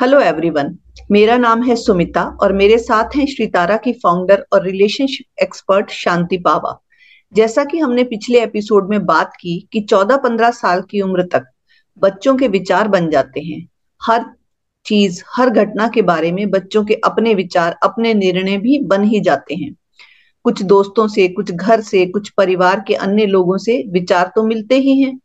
Hello everyone मेरा नाम है सुमिता और मेरे साथ हैं श्रीतारा की फाउंडर और रिलेशनशिप एक्सपर्ट शांति पावा। जैसा कि हमने पिछले एपिसोड में बात की कि 14-15 साल की उम्र तक बच्चों के विचार बन जाते हैं। हर चीज़, हर घटना के बारे में बच्चों के अपने विचार, अपने निर्णय भी बन ही जाते हैं। कुछ दोस्तों से, कुछ घर से, कुछ परिवार के अन्य लोगों से विचार तो मिलते ही हैं।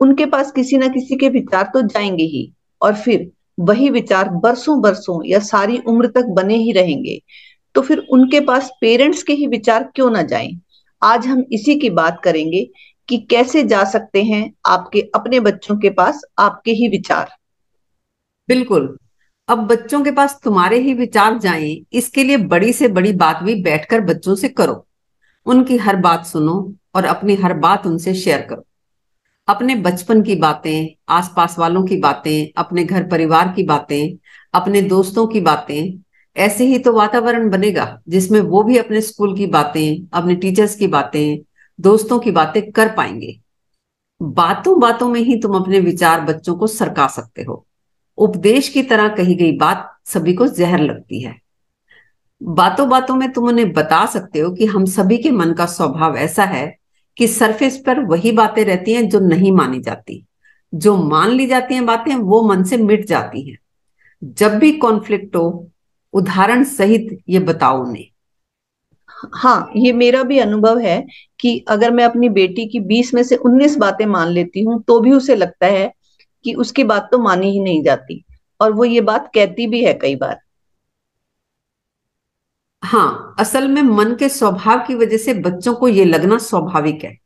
उनके पास किसी ना किसी के विचार तो जाएँगे ही। और फिर वही विचार बरसों बरसों या सारी उम्र तक बने ही रहेंगे। तो फिर उनके पास पेरेंट्स के ही विचार क्यों ना जाएँ? आज हम इसी की बात करेंगे कि कैसे जा सकते हैं आपके, अपने बच्चों के पास आपके ही विचार। बिल्कुल। अब बच्चों के पास तुम्हारे ही विचार जाएँ, इसके लिए बड़ी से बड़ी बात भी बैठकर बच्चों से करो। उनकी हर बात सुनो और अपनी हर बात उनसे शेयर करो। अपने बचपन की बातें, आसपास वालों की बातें, अपने घर परिवार की बातें, अपने दोस्तों की बातें, ऐसे ही तो वातावरण बनेगा जिसमें वो भी अपने स्कूल की बातें, अपने टीचर्स की बातें, दोस्तों की बातें कर पाएँगे। बातों बातों में ही तुम अपने विचार बच्चों को सरका सकते हो। उपदेश की तरह कही गई बात सभी को जहर लगती है। बातों बातों में तुम उन्हें बता सकते हो कि हम सभी के मन का स्वभाव ऐसा है कि सरफेस पर वही बातें रहती हैं जो नहीं मानी जाती। जो मान ली जाती हैं बातें, वो मन से मिट जाती हैं। जब भी कॉन्फ्लिक्ट हो, उदाहरण सहित ये बताओ उन्हें। हाँ ये मेरा भी अनुभव है कि अगर मैं अपनी बेटी की बीस में से उन्नीस बातें मान लेती हूँ तो भी उसे लगता है कि उसकी बात तो मानी ही नहीं जाती। और वो ये बात कहती भी है कई बार। हाँ असल में मन के स्वभाव की वजह से बच्चों को ये लगना स्वाभाविक है।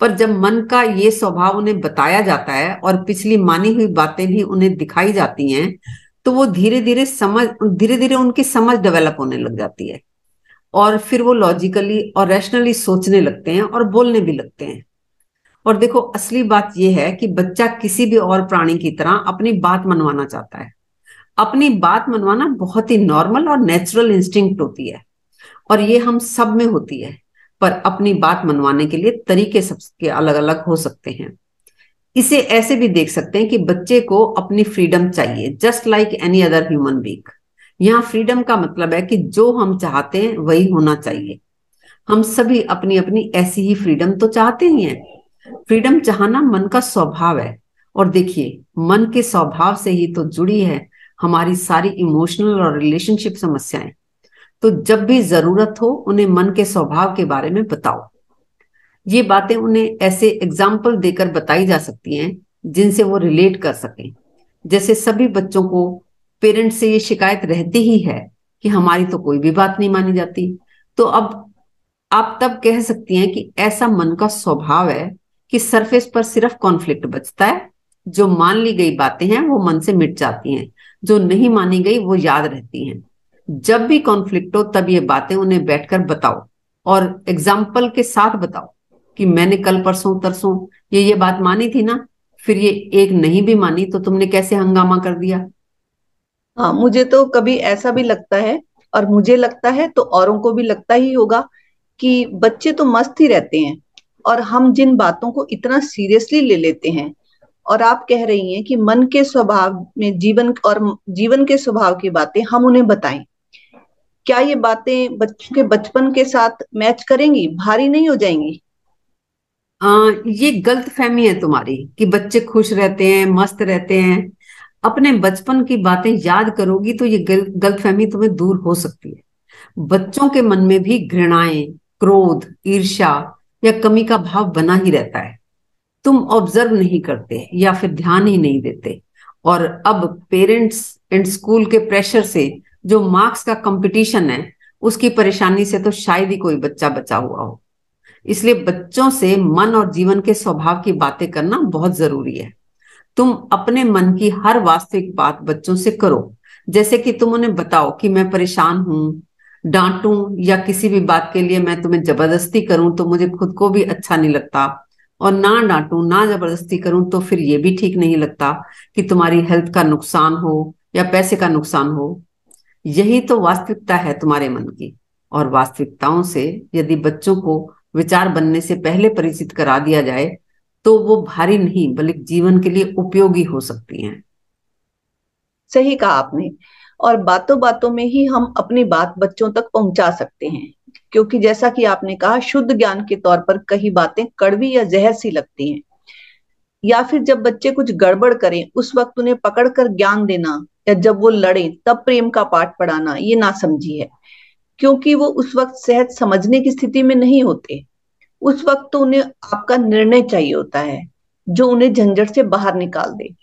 पर जब मन का ये स्वभाव उन्हें बताया जाता है और पिछली मानी हुई बातें भी उन्हें दिखाई जाती हैं तो वो धीरे धीरे समझ धीरे धीरे उनकी समझ डेवलप होने लग जाती है। और फिर वो लॉजिकली और रैशनली सोचने लगते हैं और बोलने भी लगते हैं। और देखो, असली बात यह है कि बच्चा किसी भी और प्राणी की तरह अपनी बात मनवाना चाहता है। अपनी बात मनवाना बहुत ही नॉर्मल और नेचुरल इंस्टिंक्ट होती है। और ये हम सब में होती है, पर अपनी बात मनवाने के लिए तरीके सबके अलग अलग हो सकते हैं। इसे ऐसे भी देख सकते हैं कि बच्चे को अपनी फ्रीडम चाहिए just like any other human being यहाँ फ्रीडम का मतलब है कि जो हम चाहते हैं, वही होना चाहिए। हम सभी अपनी अपनी ऐसी ही फ्रीडम तो चाहते ही हैं। फ्रीडम चाहना मन का स्वभाव है। और देखिए, मन के स्वभाव से ही तो जुड़ी है। हमारी सारी इमोशनल और रिलेशनशिप समस्याएँ। तो जब भी ज़रूरत हो, उन्हें मन के स्वभाव के बारे में बताओ। ये बातें उन्हें ऐसे एग्ज़ाम्पल देकर बताई जा सकती हैं, जिनसे वो रिलेट कर सकें। जैसे सभी बच्चों को पेरेंट्स से ये शिकायत रहती ही है कि हमारी तो कोई भी बात नहीं मानी जाती। तो अब आप तब कह सकती हैं कि ऐसा मन का स्वभाव है कि सरफेस पर सिर्फ़ कॉन्फ्लिक्ट बचता है। जो मान ली गई बातें हैं, वो मन से मिट जाती हैं। जो नहीं मानी गई वो याद रहती हैं। जब भी कॉन्फ्लिक्ट हो, तब ये बातें उन्हें बैठकर बताओ और एग्ज़ाम्पल के साथ बताओ कि मैंने कल परसों, तरसों ये ये बात मानी थी ना, फिर ये एक नहीं भी मानी तो तुमने कैसे हंगामा कर दिया? हाँ मुझे तो कभी ऐसा भी लगता है और मुझे लगता है तो औरों को भी लगता ही होगा कि बच्चे तो मस्त ही रहते हैं और हम जिन बातों को इतना सीरियसली ले लेते हैं और आप कह रही हैं कि मन के स्वभाव में जीवन और जीवन के स्वभाव की बातें हम उन्हें बताएँ। क्या ये बातें बच्चों के बचपन के साथ मैच करेंगी? भारी नहीं हो जाएँगी? आ, ये गलत फहमी है तुम्हारी कि बच्चे खुश रहते हैं मस्त रहते हैं। अपने बचपन की बातें याद करोगी तो ये गल, गलत फहमी तुम्हें दूर हो सकती है। बच्चों के मन में भी घृणाएँ क्रोध ईर्ष्या या कमी का भाव बना ही रहता है। तुम ऑब्ज़र्व नहीं करते या फिर ध्यान ही नहीं देते। और अब पेरेंट्स एंड स्कूल के प्रेशर से जो मार्क्स का कंपटीशन है, उसकी परेशानी से तो शायद ही कोई बच्चा बचा हुआ हो। इसलिए बच्चों से मन और जीवन के स्वभाव की बातें करना बहुत ज़रूरी है। तुम अपने मन की हर वास्तविक बात बच्चों से करो। जैसे कि तुम उन्हें बताओ कि मैं परेशान हूँ, डांटूं या किसी भी बात के लिए मैं तुम्हें ज़बरदस्ती करूँ तो मुझे खुद को भी अच्छा नहीं लगता। और ना डांटू, ना ज़बरदस्ती करूँ तो फिर ये भी ठीक नहीं लगता कि तुम्हारी हेल्थ का नुकसान हो या पैसे का नुकसान हो। यही तो वास्तविकता है तुम्हारे मन की। और वास्तविकताओं से यदि बच्चों को विचार बनने से पहले परिचित करा दिया जाए तो वो भारी नहीं, बल्कि जीवन के लिए उपयोगी हो सकती हैं। सही कहा आपने। और बातों बातों में ही हम अपनी बात बच्चों तक पहुँचा सकते हैं। क्योंकि जैसा कि आपने कहा, शुद्ध ज्ञान के तौर पर कई बातें कड़वी या जहर सी लगती हैं। या फिर जब बच्चे कुछ गड़बड़ करें, उस वक्त उन्हें पकड़कर ज्ञान देना या जब वो लड़े, तब प्रेम का पाठ पढ़ाना, ये ना समझी है। क्योंकि वो उस वक्त सहज समझने की स्थिति में नहीं होते। उस वक्त तो उन्हें आपका निर्णय चाहिए होता है, जो उन्हें झंझट से बाहर निकाल दे।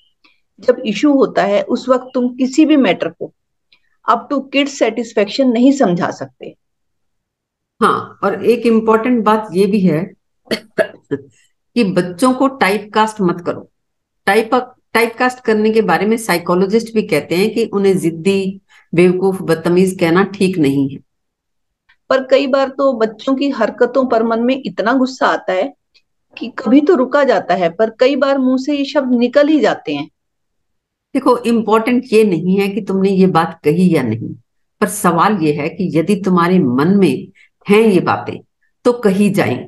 जब इशू होता है, उस वक्त तुम किसी भी मैटर को अप टू किड सेटिस्फेक्शन नहीं समझा सकते। हाँ और एक इंपॉर्टेंट बात ये भी है कि बच्चों को टाइप कास्ट मत करो। टाइप टाइप कास्ट करने के बारे में साइकोलॉजिस्ट भी कहते हैं कि उन्हें जिद्दी बेवकूफ़ बदतमीज कहना ठीक नहीं है। पर कई बार तो बच्चों की हरकतों पर मन में इतना गुस्सा आता है कि कभी तो रुका जाता है पर कई बार मुँह से ये शब्द निकल ही जाते हैं। देखो इम्पोर्टेंट ये नहीं है कि तुमने ये बात कही या नहीं पर सवाल ये है कि यदि तुम्हारे मन में हैं ये बातें तो कही जाए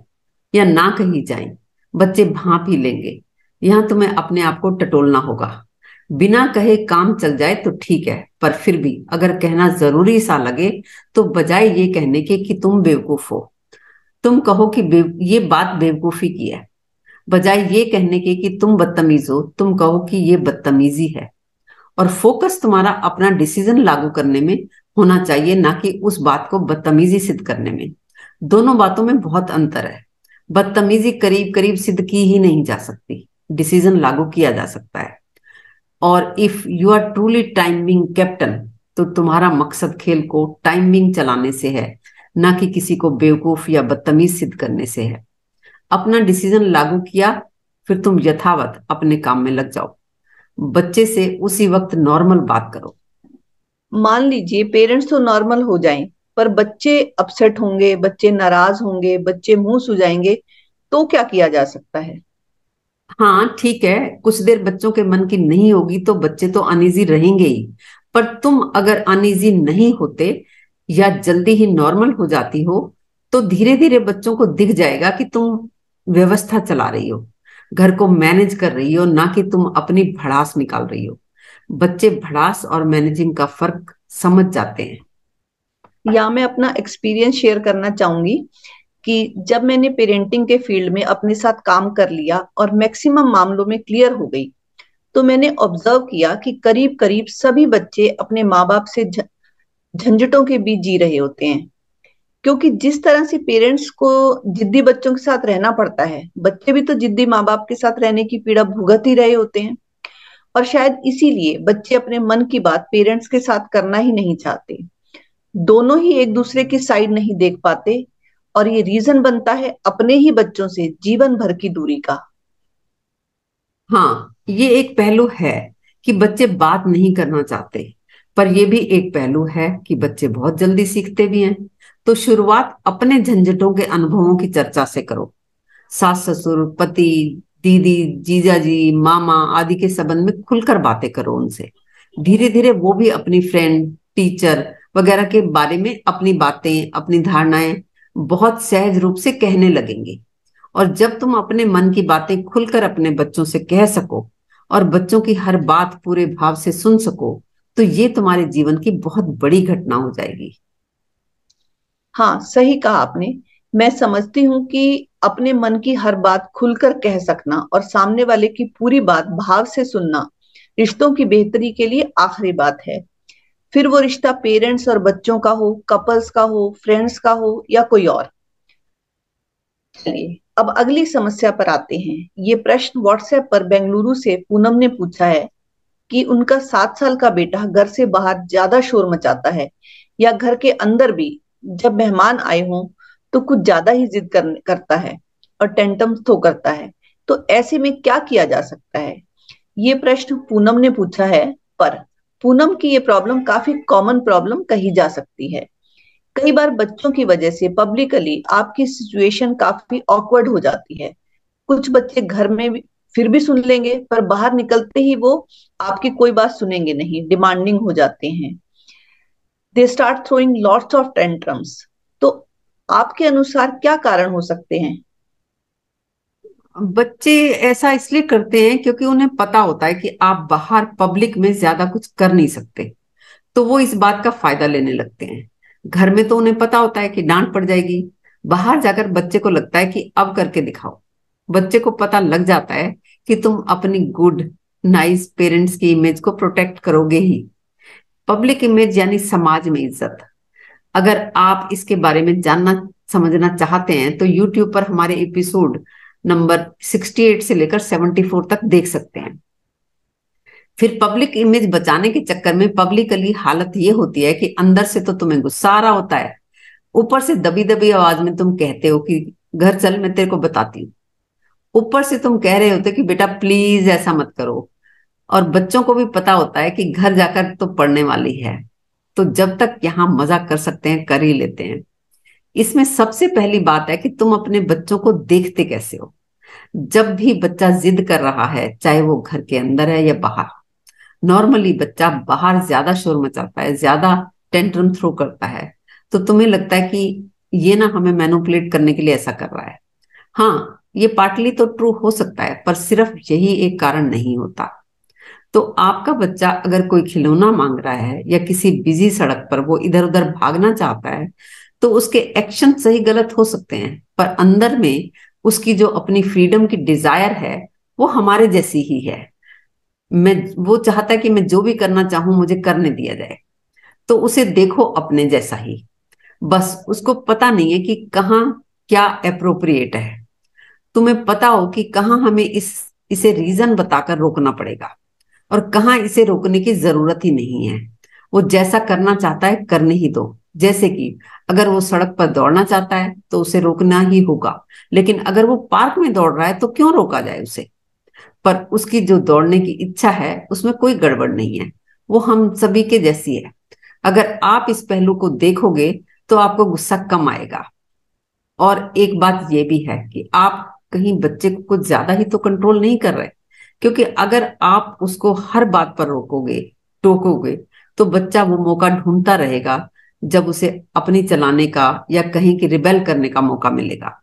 या ना कही जाए, बच्चे भाप ही लेंगे। यहाँ तुम्हें अपने आप को टटोलना होगा। बिना कहे काम चल जाए तो ठीक है, पर फिर भी अगर कहना ज़रूरी सा लगे तो बजाय ये कहने के कि तुम बेवकूफ़ हो। तुम कहो कि ये बात बेवकूफ़ी की है। बजाय ये कहने के कि तुम बदतमीज हो, तुम कहो कि ये बदतमीजी है। और फोकस तुम्हारा अपना डिसीज़न लागू करने में होना चाहिए, ना कि उस बात को बदतमीजी सिद्ध करने में। दोनों बातों में बहुत अंतर है। बदतमीजी करीब करीब सिद्ध की ही नहीं जा सकती। डिसीज़न लागू किया जा सकता है। और if you are truly timing captain तो तुम्हारा मकसद खेल को टाइमिंग चलाने से है, ना कि किसी को बेवकूफ़ या बदतमीज सिद्ध करने से है। अपना डिसीज़न लागू किया, फिर तुम यथावत अपने काम में लग जाओ। बच्चे से उसी वक्त नॉर्मल बात करो। मान लीजिए, पेरेंट्स तो नॉर्मल हो जाएँ, पर बच्चे अपसेट होंगे, बच्चे नाराज़ होंगे, बच्चे मुँह सुझाएँगे तो क्या किया जा सकता है? हाँ ठीक है, कुछ देर बच्चों के मन की नहीं होगी तो बच्चे तो अनईजी रहेंगे ही। पर तुम अगर अनईजी नहीं होते या जल्दी ही नॉर्मल हो जाती हो तो धीरे धीरे बच्चों को दिख जाएगा कि तुम व्यवस्था चला रही हो, घर को मैनेज कर रही हो, ना कि तुम अपनी भड़ास निकाल रही हो। बच्चे भड़ास और मैनेजिंग का फ़र्क समझ जाते हैं। या मैं अपना एक्सपीरियंस शेयर करना चाहूँगी कि जब मैंने पेरेंटिंग के फ़ील्ड में अपने साथ काम कर लिया और मैक्सिमम मामलों में क्लियर हो गई तो मैंने ऑब्ज़र्व किया कि करीब करीब सभी बच्चे अपने माँ बाप से झंझटों के बीच जी रहे होते हैं। क्योंकि जिस तरह से पेरेंट्स को जिद्दी बच्चों के साथ रहना पड़ता है, बच्चे भी तो जिद्दी माँ बाप के साथ रहने की पीड़ा भुगत ही रहे होते हैं। और शायद इसीलिए बच्चे अपने मन की बात पेरेंट्स के साथ करना ही नहीं चाहते। दोनों ही एक दूसरे की साइड नहीं देख पाते और ये रीजन बनता है अपने ही बच्चों से जीवन भर की दूरी का। हाँ ये एक पहलू है कि बच्चे बात नहीं करना चाहते, पर यह भी एक पहलू है कि बच्चे बहुत जल्दी सीखते भी हैं। तो शुरुआत अपने झंझटों के अनुभवों की चर्चा से करो। सास, ससुर, पति दीदी जीजा जी मामा आदि के संबंध में खुलकर बातें करो उनसे। धीरे धीरे वो भी अपनी फ्रेंड टीचर वगैरह के बारे में अपनी बातें, अपनी धारणाएँ बहुत सहज रूप से कहने लगेंगे। और जब तुम अपने मन की बातें खुलकर अपने बच्चों से कह सको और बच्चों की हर बात पूरे भाव से सुन सको तो ये तुम्हारे जीवन की बहुत बड़ी घटना हो जाएगी। हाँ सही कहा आपने। मैं समझती हूँ कि अपने मन की हर बात खुलकर कह सकना और सामने वाले की पूरी बात भाव से सुनना रिश्तों की बेहतरी के लिए आखिरी बात है। फिर वो रिश्ता पेरेंट्स और बच्चों का हो कपल्स का हो फ्रेंड्स का हो या कोई और। चलिए, अब अगली समस्या पर आते हैं। ये प्रश्न व्हाट्सएप पर बेंगलुरु से पूनम ने पूछा है कि उनका सात साल का बेटा घर से बाहर ज़्यादा शोर मचाता है या घर के अंदर भी जब मेहमान आए हों तो कुछ ज़्यादा ही जिद कर, करता है और टेंटम थो करता है। तो ऐसे में क्या किया जा सकता है? ये प्रश्न पूनम ने पूछा है पर पूनम की ये प्रॉब्लम काफ़ी कॉमन प्रॉब्लम कही जा सकती है। कई बार बच्चों की वजह से पब्लिकली आपकी सिचुएशन काफ़ी ऑकवर्ड हो जाती है। कुछ बच्चे घर में भी फिर भी सुन लेंगे पर बाहर निकलते ही वो आपकी कोई बात सुनेंगे नहीं डिमांडिंग हो जाते हैं। They start throwing lots of tantrums तो आपके अनुसार क्या कारण हो सकते हैं? बच्चे ऐसा इसलिए करते हैं क्योंकि उन्हें पता होता है कि आप बाहर पब्लिक में ज़्यादा कुछ कर नहीं सकते तो वो इस बात का फ़ायदा लेने लगते हैं। घर में तो उन्हें पता होता है कि डांट पड़ जाएगी, बाहर जाकर बच्चे को लगता है कि अब करके दिखाओ। बच्चे को पता लग जाता है कि तुम अपनी गुड, नाइस पेरेंट्स की इमेज को प्रोटेक्ट करोगे ही। पब्लिक इमेज यानी समाज में इज़्ज़त। अगर आप इसके बारे में जानना, समझना चाहते हैं तो यूट्यूब पर हमारे एपिसोड नंबर 68 से लेकर 74 तक देख सकते हैं। फिर पब्लिक इमेज बचाने के चक्कर में पब्लिकली हालत ये होती है कि अंदर से तो तुम्हें गुस्सा आ रहा होता है, ऊपर से दबी दबी आवाज़ में तुम कहते हो कि, घर चल, मैं तेरे को बताती हूँ। ऊपर से तुम कह रहे होते कि, बेटा प्लीज़ ऐसा मत करो। और बच्चों को भी पता होता है कि घर जाकर तो पढ़ने वाली है। तो जब तक यहाँ मज़ा कर सकते हैं, कर ही लेते हैं। इसमें सबसे पहली बात है कि तुम अपने बच्चों को देखते कैसे हो? जब भी बच्चा जिद कर रहा है, चाहे वो घर के अंदर है या बाहर, नॉर्मली बच्चा बाहर ज़्यादा शोर मचाता है, ज़्यादा टेंट्रम थ्रो करता है तो तुम्हें लगता है कि ये ना हमें मैनुपुलेट करने के लिए ऐसा कर रहा है। हाँ ये पार्टली तो ट्रू हो सकता है, पर सिर्फ़ यही एक कारण नहीं होता। तो आपका बच्चा अगर कोई खिलौना मांग रहा है या किसी बिज़ी सड़क पर वो इधर उधर भागना चाहता है तो उसके एक्शन सही गलत हो सकते हैं, पर अंदर में उसकी जो अपनी फ्रीडम की डिज़ायर है, वो हमारे जैसी ही है। मैं, वो चाहता है कि मैं जो भी करना चाहूँ, मुझे करने दिया जाए। तो उसे देखो अपने जैसा ही। बस उसको पता नहीं है कि कहाँ क्या अप्रोप्रिएट है। तुम्हें पता हो कि कहाँ हमें इस, इसे रीजन बताकर रोकना पड़ेगा। और कहाँ इसे रोकने की ज़रूरत ही नहीं है। वो जैसा करना चाहता है, करने ही दो। जैसे कि अगर वो सड़क पर दौड़ना चाहता है तो उसे रोकना ही होगा। लेकिन अगर वो पार्क में दौड़ रहा है तो क्यों रोका जाए उसे? पर उसकी जो दौड़ने की इच्छा है, उसमें कोई गड़बड़ नहीं है। वो हम सभी के जैसी है। अगर आप इस पहलू को देखोगे तो आपको गुस्सा कम आएगा। और एक बात ये भी है कि आप कहीं बच्चे को कुछ ज़्यादा ही तो कंट्रोल नहीं कर रहे। क्योंकि अगर आप उसको हर बात पर रोकोगे, टोकोगे तो बच्चा वो मौका ढूंढता रहेगा जब उसे अपनी चलाने का या कहीं की रिबेल करने का मौका मिलेगा।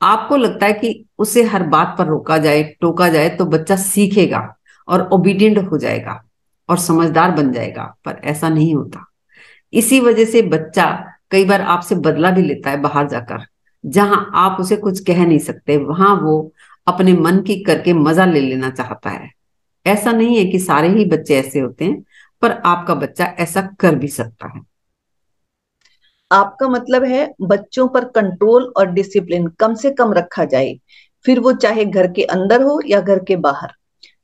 आपको लगता है कि उसे हर बात पर रोका जाए, टोका जाए तो बच्चा सीखेगा और ओबीडियंट हो जाएगा और समझदार बन जाएगा, पर ऐसा नहीं होता। इसी वजह से बच्चा कई बार आपसे बदला भी लेता है बाहर जाकर। जहाँ आप उसे कुछ कह नहीं सकते, वहाँ वो अपने मन की करके मज़ा ले लेना चाहता है। ऐसा नहीं है कि सारे ही बच्चे ऐसे होते हैं, पर आपका बच्चा ऐसा कर भी सकता है। आपका मतलब है बच्चों पर कंट्रोल और डिसिप्लिन कम से कम रखा जाए, फिर वो चाहे घर के अंदर हो या घर के बाहर।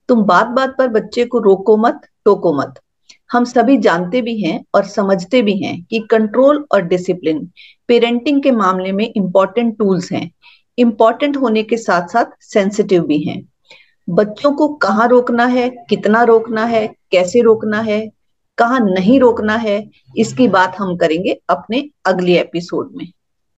तुम बात बात पर बच्चे को रोको मत, टोको मत। हम सभी जानते भी हैं और समझते भी हैं कि कंट्रोल और डिसिप्लिन पेरेंटिंग के मामले में इंपॉर्टेंट टूल्स हैं। इंपॉर्टेंट होने के साथ साथ सेंसिटिव भी हैं। बच्चों को कहाँ रोकना है, कितना रोकना है, कैसे रोकना है, कहाँ नहीं रोकना है, इसकी बात हम करेंगे अपने अगले एपिसोड में।